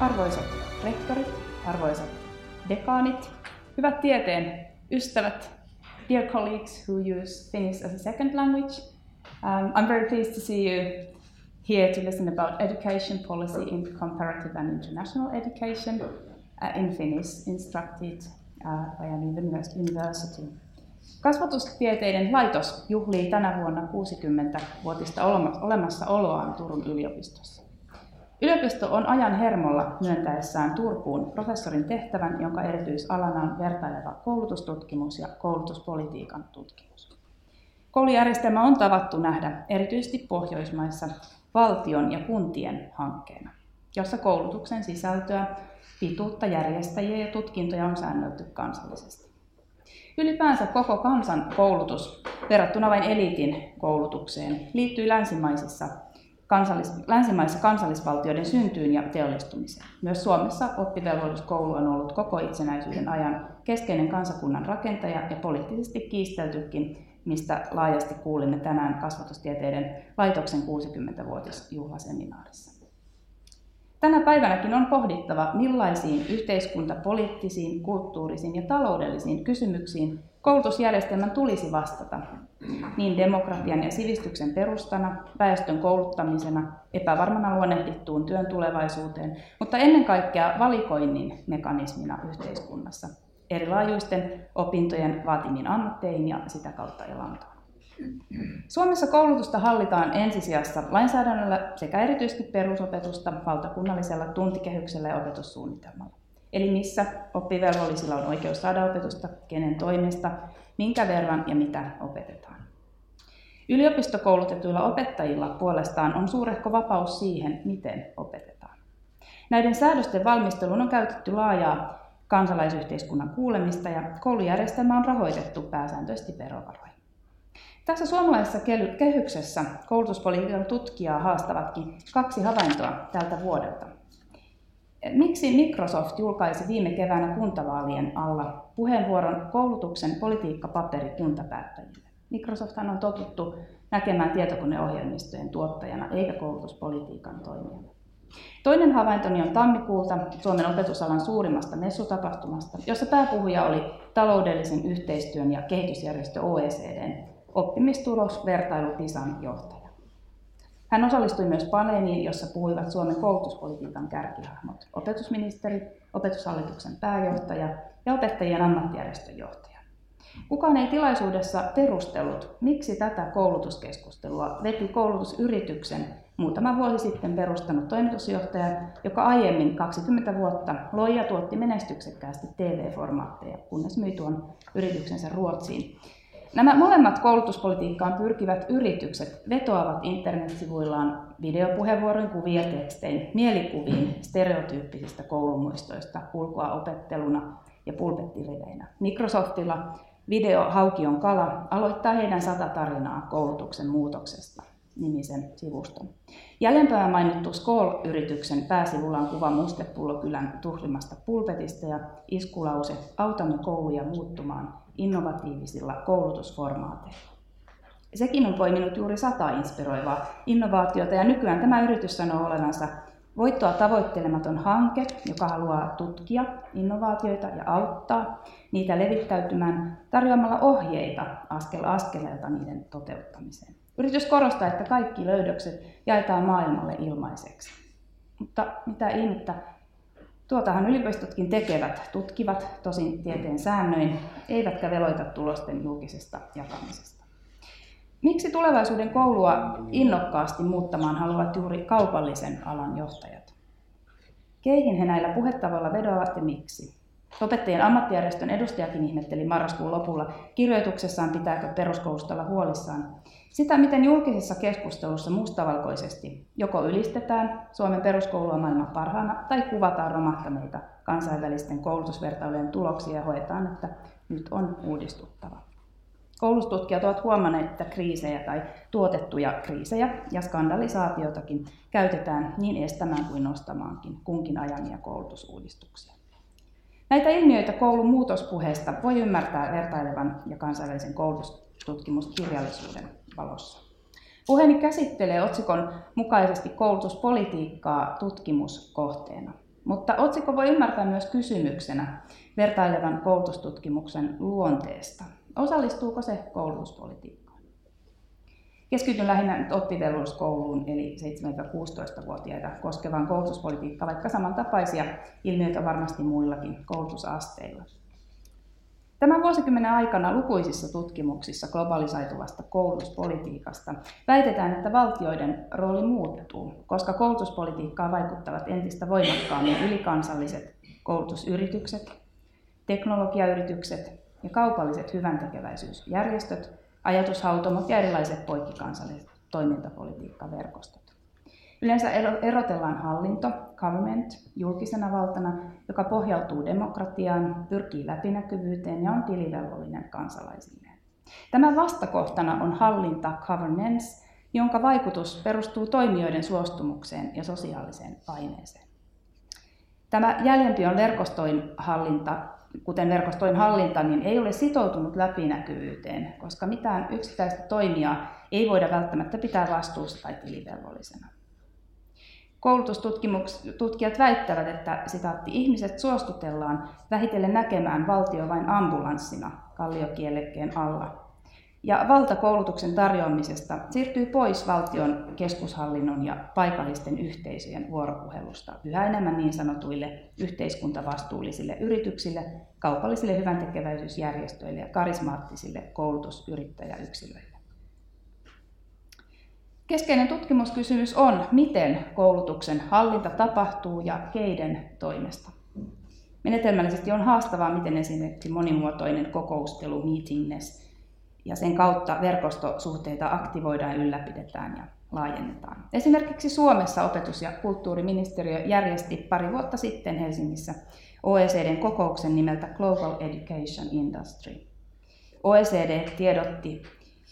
Arvoisat rehtorit, arvoisat dekaanit, hyvät tieteen ystävät, dear colleagues who use Finnish as a second language, um, I'm very pleased to see you here to listen about education policy in comparative and international education uh, in Finnish, instructed uh, by an university. Kasvatustieteiden laitos juhlii tänä vuonna 60-vuotista olemassaoloaan Turun yliopistossa. Yliopisto on ajan hermolla myöntäessään Turkuun professorin tehtävän, jonka erityisalana on vertaileva koulutustutkimus ja koulutuspolitiikan tutkimus. Koulujärjestelmä on tavattu nähdä erityisesti Pohjoismaissa valtion ja kuntien hankkeena, jossa koulutuksen sisältöä, pituutta, järjestäjiä ja tutkintoja on säännelty kansallisesti. Ylipäänsä koko kansan koulutus verrattuna vain eliitin koulutukseen liittyy länsimaisissa kansallis- länsimaissa kansallisvaltioiden syntyyn ja teollistumiseen. Myös Suomessa oppivelvollisuuskoulu on ollut koko itsenäisyyden ajan keskeinen kansakunnan rakentaja ja poliittisesti kiisteltykin, mistä laajasti kuulimme tänään kasvatustieteiden laitoksen 60-vuotisjuhlaseminaarissa. Tänä päivänäkin on pohdittava, millaisiin yhteiskuntapoliittisiin, kulttuurisiin ja taloudellisiin kysymyksiin koulutusjärjestelmän tulisi vastata, niin demokratian ja sivistyksen perustana, väestön kouluttamisena, epävarmana luonnehdittuun työn tulevaisuuteen, mutta ennen kaikkea valikoinnin mekanismina yhteiskunnassa, erilaajuisten opintojen vaatimiin ammatteihin ja sitä kautta elantoon. Suomessa koulutusta hallitaan ensisijassa lainsäädännöllä sekä erityisesti perusopetusta valtakunnallisella tuntikehyksellä ja opetussuunnitelmalla. Eli missä oppivelvollisilla on oikeus saada opetusta, kenen toimesta, minkä verran ja mitä opetetaan. Yliopistokoulutetuilla opettajilla puolestaan on suurehko vapaus siihen, miten opetetaan. Näiden säädösten valmisteluun on käytetty laajaa kansalaisyhteiskunnan kuulemista ja koulujärjestelmä on rahoitettu pääsääntöisesti verovaroin. Tässä suomalaisessa kehyksessä koulutuspolitiikan tutkijaa haastavatkin kaksi havaintoa tältä vuodelta. Miksi Microsoft julkaisi viime keväänä kuntavaalien alla puheenvuoron koulutuksen politiikkapaperi kuntapäättäjille? Microsoft on totuttu näkemään tietokoneohjelmistojen tuottajana eikä koulutuspolitiikan toimijana. Toinen havaintoni on tammikuulta Suomen opetusalan suurimmasta messutapahtumasta, jossa pääpuhuja oli taloudellisen yhteistyön ja kehitysjärjestö OECDn oppimistulosvertailu PISAn johtaja. Hän osallistui myös paneeliin, jossa puhuivat Suomen koulutuspolitiikan kärkihahmot, opetusministeri, opetushallituksen pääjohtaja ja opettajien ammattijärjestön johtaja. Kukaan ei tilaisuudessa perustellut, miksi tätä koulutuskeskustelua veti koulutusyrityksen muutama vuosi sitten perustanut toimitusjohtaja, joka aiemmin 20 vuotta loi ja tuotti menestyksekkäästi TV-formaatteja, kunnes myi tuon yrityksensä Ruotsiin. Nämä molemmat koulutuspolitiikkaan pyrkivät yritykset vetoavat internetsivuillaan videopuheenvuoroin, kuvia tekstein, mielikuviin stereotyyppisistä koulumuistoista ulkoa opetteluna ja pulpettiriveinä. Microsoftilla video Hauki on kala aloittaa heidän sata tarinaa koulutuksen muutoksesta nimisen sivuston. Jäljempää mainittu Skoll-yrityksen pääsivulla on kuva Mustepullokylän tuhlimasta pulpetista ja iskulause Autamme kouluja muuttumaan innovatiivisilla koulutusformaateilla. Sekin on poiminut juuri sata inspiroivaa innovaatiota ja nykyään tämä yritys sanoo olevansa voittoa tavoittelematon hanke, joka haluaa tutkia innovaatioita ja auttaa niitä levittäytymään tarjoamalla ohjeita askel askeleelta niiden toteuttamiseen. Yritys korostaa, että kaikki löydökset jaetaan maailmalle ilmaiseksi. Mutta mitä ihmettä, tuotahan yliopistotkin tekevät, tutkivat tosin tieteen säännöin, eivätkä veloita tulosten julkisesta jakamisesta. Miksi tulevaisuuden koulua innokkaasti muuttamaan haluavat juuri kaupallisen alan johtajat? Keihin he näillä puhetavoilla vedoavat ja miksi? Opettajien ammattijärjestön edustajakin ihmetteli marraskuun lopulla kirjoituksessaan pitääkö peruskoulusta olla huolissaan. Sitä, miten julkisessa keskustelussa mustavalkoisesti joko ylistetään Suomen peruskoulua maailman parhaana tai kuvataan romahtaneita kansainvälisten koulutusvertailujen tuloksia ja hoetaan, että nyt on uudistuttava. Koulutustutkijat ovat huomanneet, että kriisejä tai tuotettuja kriisejä ja skandalisaatiotakin käytetään niin estämään kuin nostamaankin kunkin ajamia koulutusuudistuksia. Näitä ilmiöitä koulun muutospuheesta voi ymmärtää vertailevan ja kansainvälisen koulutustutkimuskirjallisuuden valossa. Puheeni käsittelee otsikon mukaisesti koulutuspolitiikkaa tutkimuskohteena. Mutta otsikko voi ymmärtää myös kysymyksenä vertailevan koulutustutkimuksen luonteesta. Osallistuuko se koulutuspolitiikkaan? Keskityn lähinnä nyt oppivelvollisuuskouluun eli 7-16-vuotiaita koskevaan koulutuspolitiikkaan, vaikka samantapaisia ilmiöitä varmasti muillakin koulutusasteilla. Tämän vuosikymmenen aikana lukuisissa tutkimuksissa globalisaituvasta koulutuspolitiikasta väitetään, että valtioiden rooli muuttuu, koska koulutuspolitiikkaa vaikuttavat entistä voimakkaammin ylikansalliset koulutusyritykset, teknologiayritykset ja kaupalliset hyväntekeväisyysjärjestöt, ajatushautomot ja erilaiset poikkikansalliset toimintapolitiikkaverkostot. Yleensä erotellaan hallinto, government, julkisena valtana, joka pohjautuu demokratiaan, pyrkii läpinäkyvyyteen ja on tilivelvollinen kansalaisilleen. Tämän vastakohtana on hallinta, governance, jonka vaikutus perustuu toimijoiden suostumukseen ja sosiaaliseen paineeseen. Tämä jäljempi on verkostoin hallinta, kuten verkostoin hallinta, niin ei ole sitoutunut läpinäkyvyyteen, koska mitään yksittäistä toimijaa ei voida välttämättä pitää vastuussa tai tilivelvollisena. Koulutustutkijat väittävät, että sitaatti, ihmiset suostutellaan vähitellen näkemään valtio vain ambulanssina kalliokiellekkeen alla. Ja valta koulutuksen tarjoamisesta siirtyy pois valtion keskushallinnon ja paikallisten yhteisöjen vuoropuhelusta yhä enemmän niin sanotuille yhteiskuntavastuullisille yrityksille, kaupallisille hyväntekeväisyysjärjestöille ja karismaattisille koulutusyrittäjäyksilöille. Keskeinen tutkimuskysymys on, miten koulutuksen hallinta tapahtuu ja keiden toimesta. Menetelmällisesti on haastavaa, miten esimerkiksi monimuotoinen kokoustelu, meetingness, ja sen kautta verkostosuhteita aktivoidaan, ylläpidetään ja laajennetaan. Esimerkiksi Suomessa opetus- ja kulttuuriministeriö järjesti pari vuotta sitten Helsingissä OECDn kokouksen nimeltä Global Education Industry. OECD tiedotti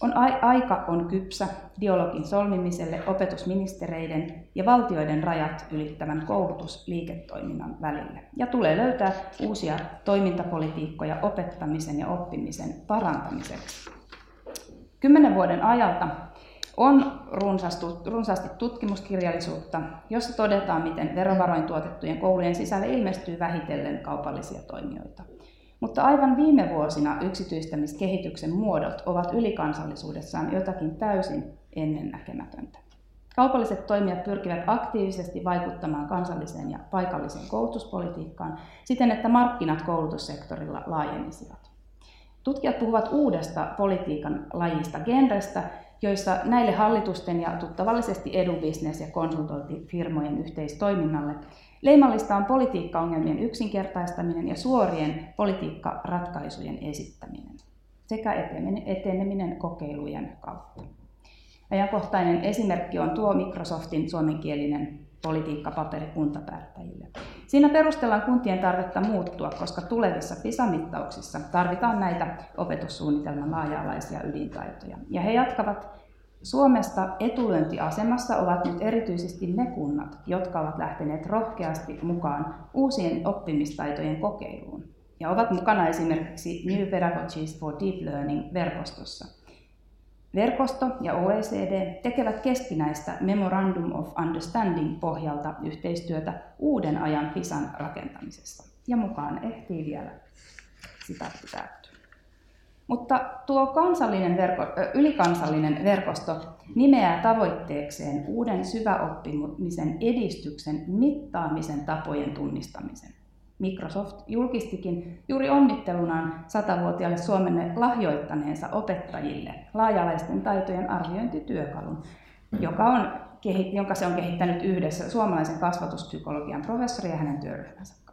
on aika on kypsä dialogin solmimiselle opetusministereiden ja valtioiden rajat ylittävän koulutusliiketoiminnan välille. Ja tulee löytää uusia toimintapolitiikkoja opettamisen ja oppimisen parantamiseksi. Kymmenen vuoden ajalta on runsaasti tutkimuskirjallisuutta, jossa todetaan, miten verovaroin tuotettujen koulujen sisälle ilmestyy vähitellen kaupallisia toimijoita. Mutta aivan viime vuosina yksityistämiskehityksen muodot ovat ylikansallisuudessaan jotakin täysin ennennäkemätöntä. Kaupalliset toimijat pyrkivät aktiivisesti vaikuttamaan kansalliseen ja paikalliseen koulutuspolitiikkaan siten, että markkinat koulutussektorilla laajenisivat. Tutkijat puhuvat uudesta politiikan lajista genrestä, joissa näille hallitusten ja tuttavallisesti edubisnes- ja konsultointifirmojen yhteistoiminnalle Leimallista on politiikkaongelmien yksinkertaistaminen ja suorien politiikkaratkaisujen esittäminen sekä eteneminen kokeilujen kautta. Ajankohtainen esimerkki on tuo Microsoftin suomenkielinen politiikkapaperi kuntapäättäjille. Siinä perustellaan kuntien tarvetta muuttua, koska tulevissa PISA-mittauksissa tarvitaan näitä opetussuunnitelman laaja-alaisia ydintaitoja. Ja he jatkavat Suomesta etulyöntiasemassa ovat nyt erityisesti ne kunnat, jotka ovat lähteneet rohkeasti mukaan uusien oppimistaitojen kokeiluun ja ovat mukana esimerkiksi New Pedagogies for Deep Learning-verkostossa. Verkosto ja OECD tekevät keskinäistä Memorandum of Understanding pohjalta yhteistyötä uuden ajan PISAn rakentamisessa. Ja mukaan ehtii vielä sitaatti mutta tuo kansallinen verko, ylikansallinen verkosto nimeää tavoitteekseen uuden syväoppimisen edistyksen mittaamisen tapojen tunnistamisen. Microsoft julkistikin juuri onnittelunaan satavuotiaalle Suomenne lahjoittaneensa opettajille laajalaisten taitojen arviointityökalun, joka on, jonka se on kehittänyt yhdessä suomalaisen kasvatuspsykologian professori ja hänen työryhmänsä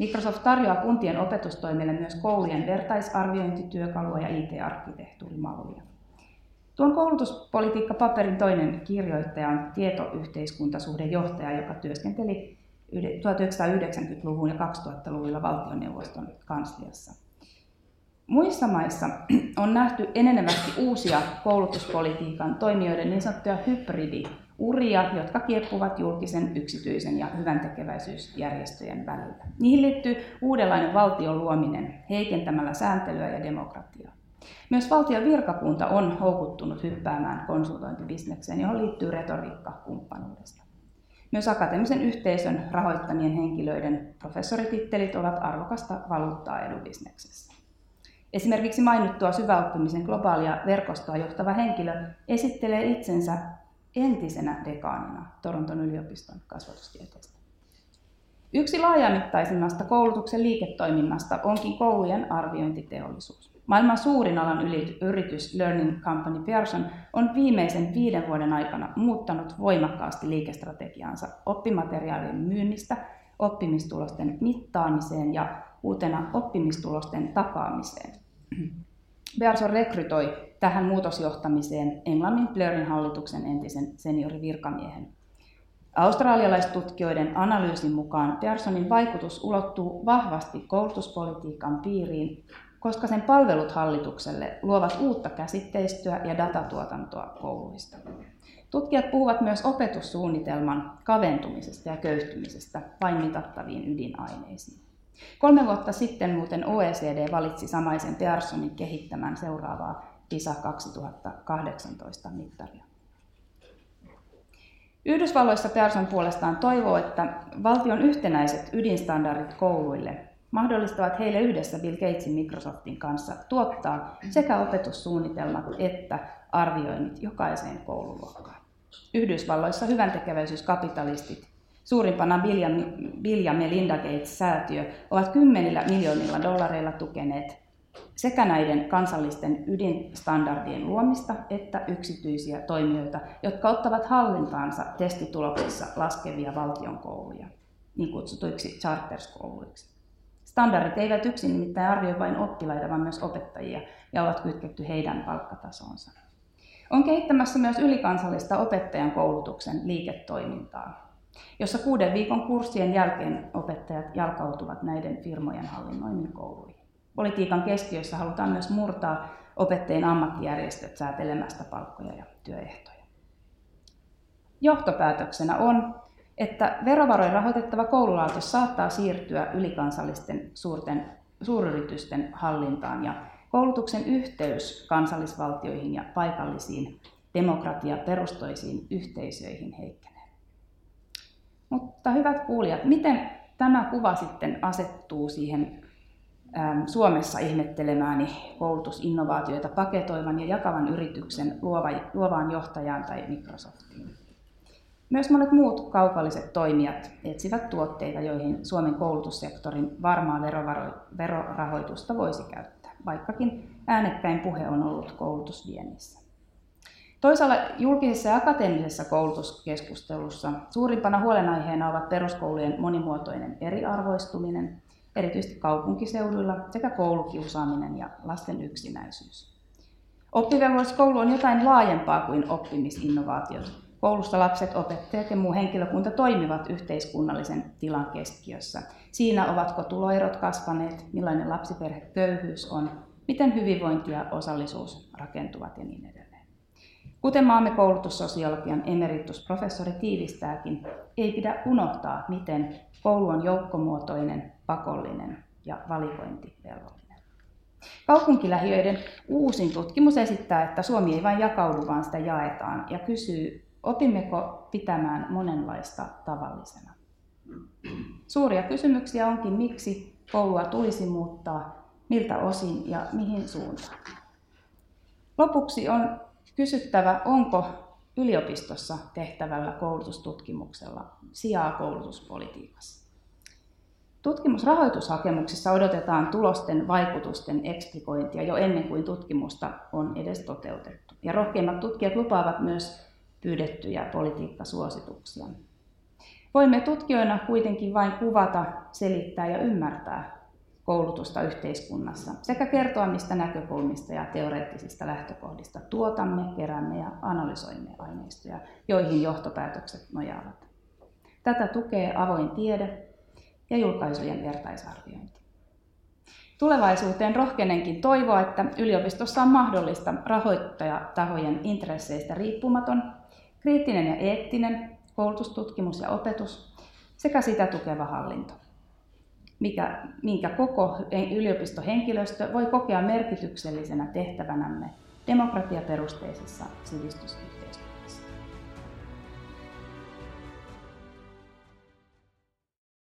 Microsoft tarjoaa kuntien opetustoimille myös koulujen vertaisarviointityökalua ja IT-arkkitehtuurimallia. Tuon koulutuspolitiikkapaperin toinen kirjoittaja on tietoyhteiskuntasuhdejohtaja, joka työskenteli 1990-luvun ja 2000-luvulla valtioneuvoston kansliassa. Muissa maissa on nähty enenevästi uusia koulutuspolitiikan toimijoiden niin sanottuja hybridi uria, jotka kieppuvat julkisen, yksityisen ja hyvän tekeväisyysjärjestöjen välillä. Niihin liittyy uudenlainen valtion luominen heikentämällä sääntelyä ja demokratiaa. Myös valtion virkakunta on houkuttunut hyppäämään konsultointibisnekseen, johon liittyy retoriikka kumppanuudesta. Myös akateemisen yhteisön rahoittamien henkilöiden professoritittelit ovat arvokasta valuuttaa edubisneksessä. Esimerkiksi mainittua syväoppimisen globaalia verkostoa johtava henkilö esittelee itsensä entisenä dekaanina Toronton yliopiston kasvatustieteestä. Yksi laajamittaisimmasta koulutuksen liiketoiminnasta onkin koulujen arviointiteollisuus. Maailman suurin alan yritys Learning Company Pearson on viimeisen viiden vuoden aikana muuttanut voimakkaasti liikestrategiaansa oppimateriaalien myynnistä oppimistulosten mittaamiseen ja uutena oppimistulosten takaamiseen. Pearson rekrytoi tähän muutosjohtamiseen Englannin Blairin hallituksen entisen seniorivirkamiehen Australialaistutkijoiden analyysin mukaan Pearsonin vaikutus ulottuu vahvasti koulutuspolitiikan piiriin, koska sen palvelut hallitukselle luovat uutta käsitteistöä ja datatuotantoa kouluista. Tutkijat puhuvat myös opetussuunnitelman kaventumisesta ja köyhtymisestä vain mitattaviin ydinaineisiin. Kolme vuotta sitten muuten OECD valitsi samaisen Pearsonin kehittämään seuraavaa PISA 2018 mittaria. Yhdysvalloissa Pearson puolestaan toivoo, että valtion yhtenäiset ydinstandardit kouluille mahdollistavat heille yhdessä Bill Gatesin Microsoftin kanssa tuottaa sekä opetussuunnitelmat että arvioinnit jokaiseen koululuokkaan. Yhdysvalloissa hyväntekeväisyyskapitalistit, suurimpana Bill ja Melinda Gates-säätiö, ovat kymmenillä miljoonilla dollareilla tukeneet sekä näiden kansallisten ydinstandardien luomista että yksityisiä toimijoita, jotka ottavat hallintaansa testituloksissa laskevia valtionkouluja, niin kutsutuiksi charterskouluiksi. Standardit eivät yksin nimittäin arvioi vain oppilaita, vaan myös opettajia ja ovat kytketty heidän palkkatasonsa. On kehittämässä myös ylikansallista opettajan koulutuksen liiketoimintaa, jossa kuuden viikon kurssien jälkeen opettajat jalkautuvat näiden firmojen hallinnoimiin kouluihin. Politiikan keskiössä halutaan myös murtaa opettajien ammattijärjestöt säätelemästä palkkoja ja työehtoja. Johtopäätöksenä on, että verovaroin rahoitettava koululaitos saattaa siirtyä ylikansallisten suurten, suuryritysten hallintaan ja koulutuksen yhteys kansallisvaltioihin ja paikallisiin demokratiaperustoisiin yhteisöihin heikkenee. Mutta hyvät kuulijat, miten tämä kuva sitten asettuu siihen Suomessa ihmettelemääni koulutusinnovaatioita paketoivan ja jakavan yrityksen luovaan johtajaan tai Microsoftiin. Myös monet muut kaupalliset toimijat etsivät tuotteita, joihin Suomen koulutussektorin varmaa verorahoitusta voisi käyttää, vaikkakin äänekkäin puhe on ollut koulutusviennissä. Toisaalla julkisessa ja akateemisessa koulutuskeskustelussa suurimpana huolenaiheena ovat peruskoulujen monimuotoinen eriarvoistuminen, erityisesti kaupunkiseuduilla, sekä koulukiusaaminen ja lasten yksinäisyys. Oppivelvollisuuskoulu on jotain laajempaa kuin oppimisinnovaatiot. Koulussa lapset, opettajat ja muu henkilökunta toimivat yhteiskunnallisen tilan keskiössä. Siinä ovatko tuloerot kasvaneet, millainen lapsiperheköyhyys on, miten hyvinvointi ja osallisuus rakentuvat ja niin edelleen. Kuten maamme koulutussosiologian emeritusprofessori tiivistääkin, ei pidä unohtaa, miten koulu on joukkomuotoinen, pakollinen ja valikointivelvollinen. Kaupunkilähiöiden uusin tutkimus esittää, että Suomi ei vain jakaudu, vaan sitä jaetaan ja kysyy, opimmeko pitämään monenlaista tavallisena. Suuria kysymyksiä onkin, miksi koulua tulisi muuttaa, miltä osin ja mihin suuntaan. Lopuksi on kysyttävä, onko yliopistossa tehtävällä koulutustutkimuksella sijaa koulutuspolitiikassa. Tutkimusrahoitushakemuksissa odotetaan tulosten vaikutusten eksplikointia jo ennen kuin tutkimusta on edes toteutettu. Ja rohkeimmat tutkijat lupaavat myös pyydettyjä politiikkasuosituksia. Voimme tutkijoina kuitenkin vain kuvata, selittää ja ymmärtää koulutusta yhteiskunnassa sekä kertoa, mistä näkökulmista ja teoreettisista lähtökohdista tuotamme, keräämme ja analysoimme aineistoja, joihin johtopäätökset nojaavat. Tätä tukee avoin tiede ja julkaisujen vertaisarviointi. Tulevaisuuteen rohkenenkin toivoa, että yliopistossa on mahdollista rahoittajatahojen intresseistä riippumaton, kriittinen ja eettinen koulutustutkimus ja opetus sekä sitä tukeva hallinto mikä, minkä koko yliopistohenkilöstö voi kokea merkityksellisenä tehtävänämme demokratiaperusteisessa sivistysyhteiskunnassa.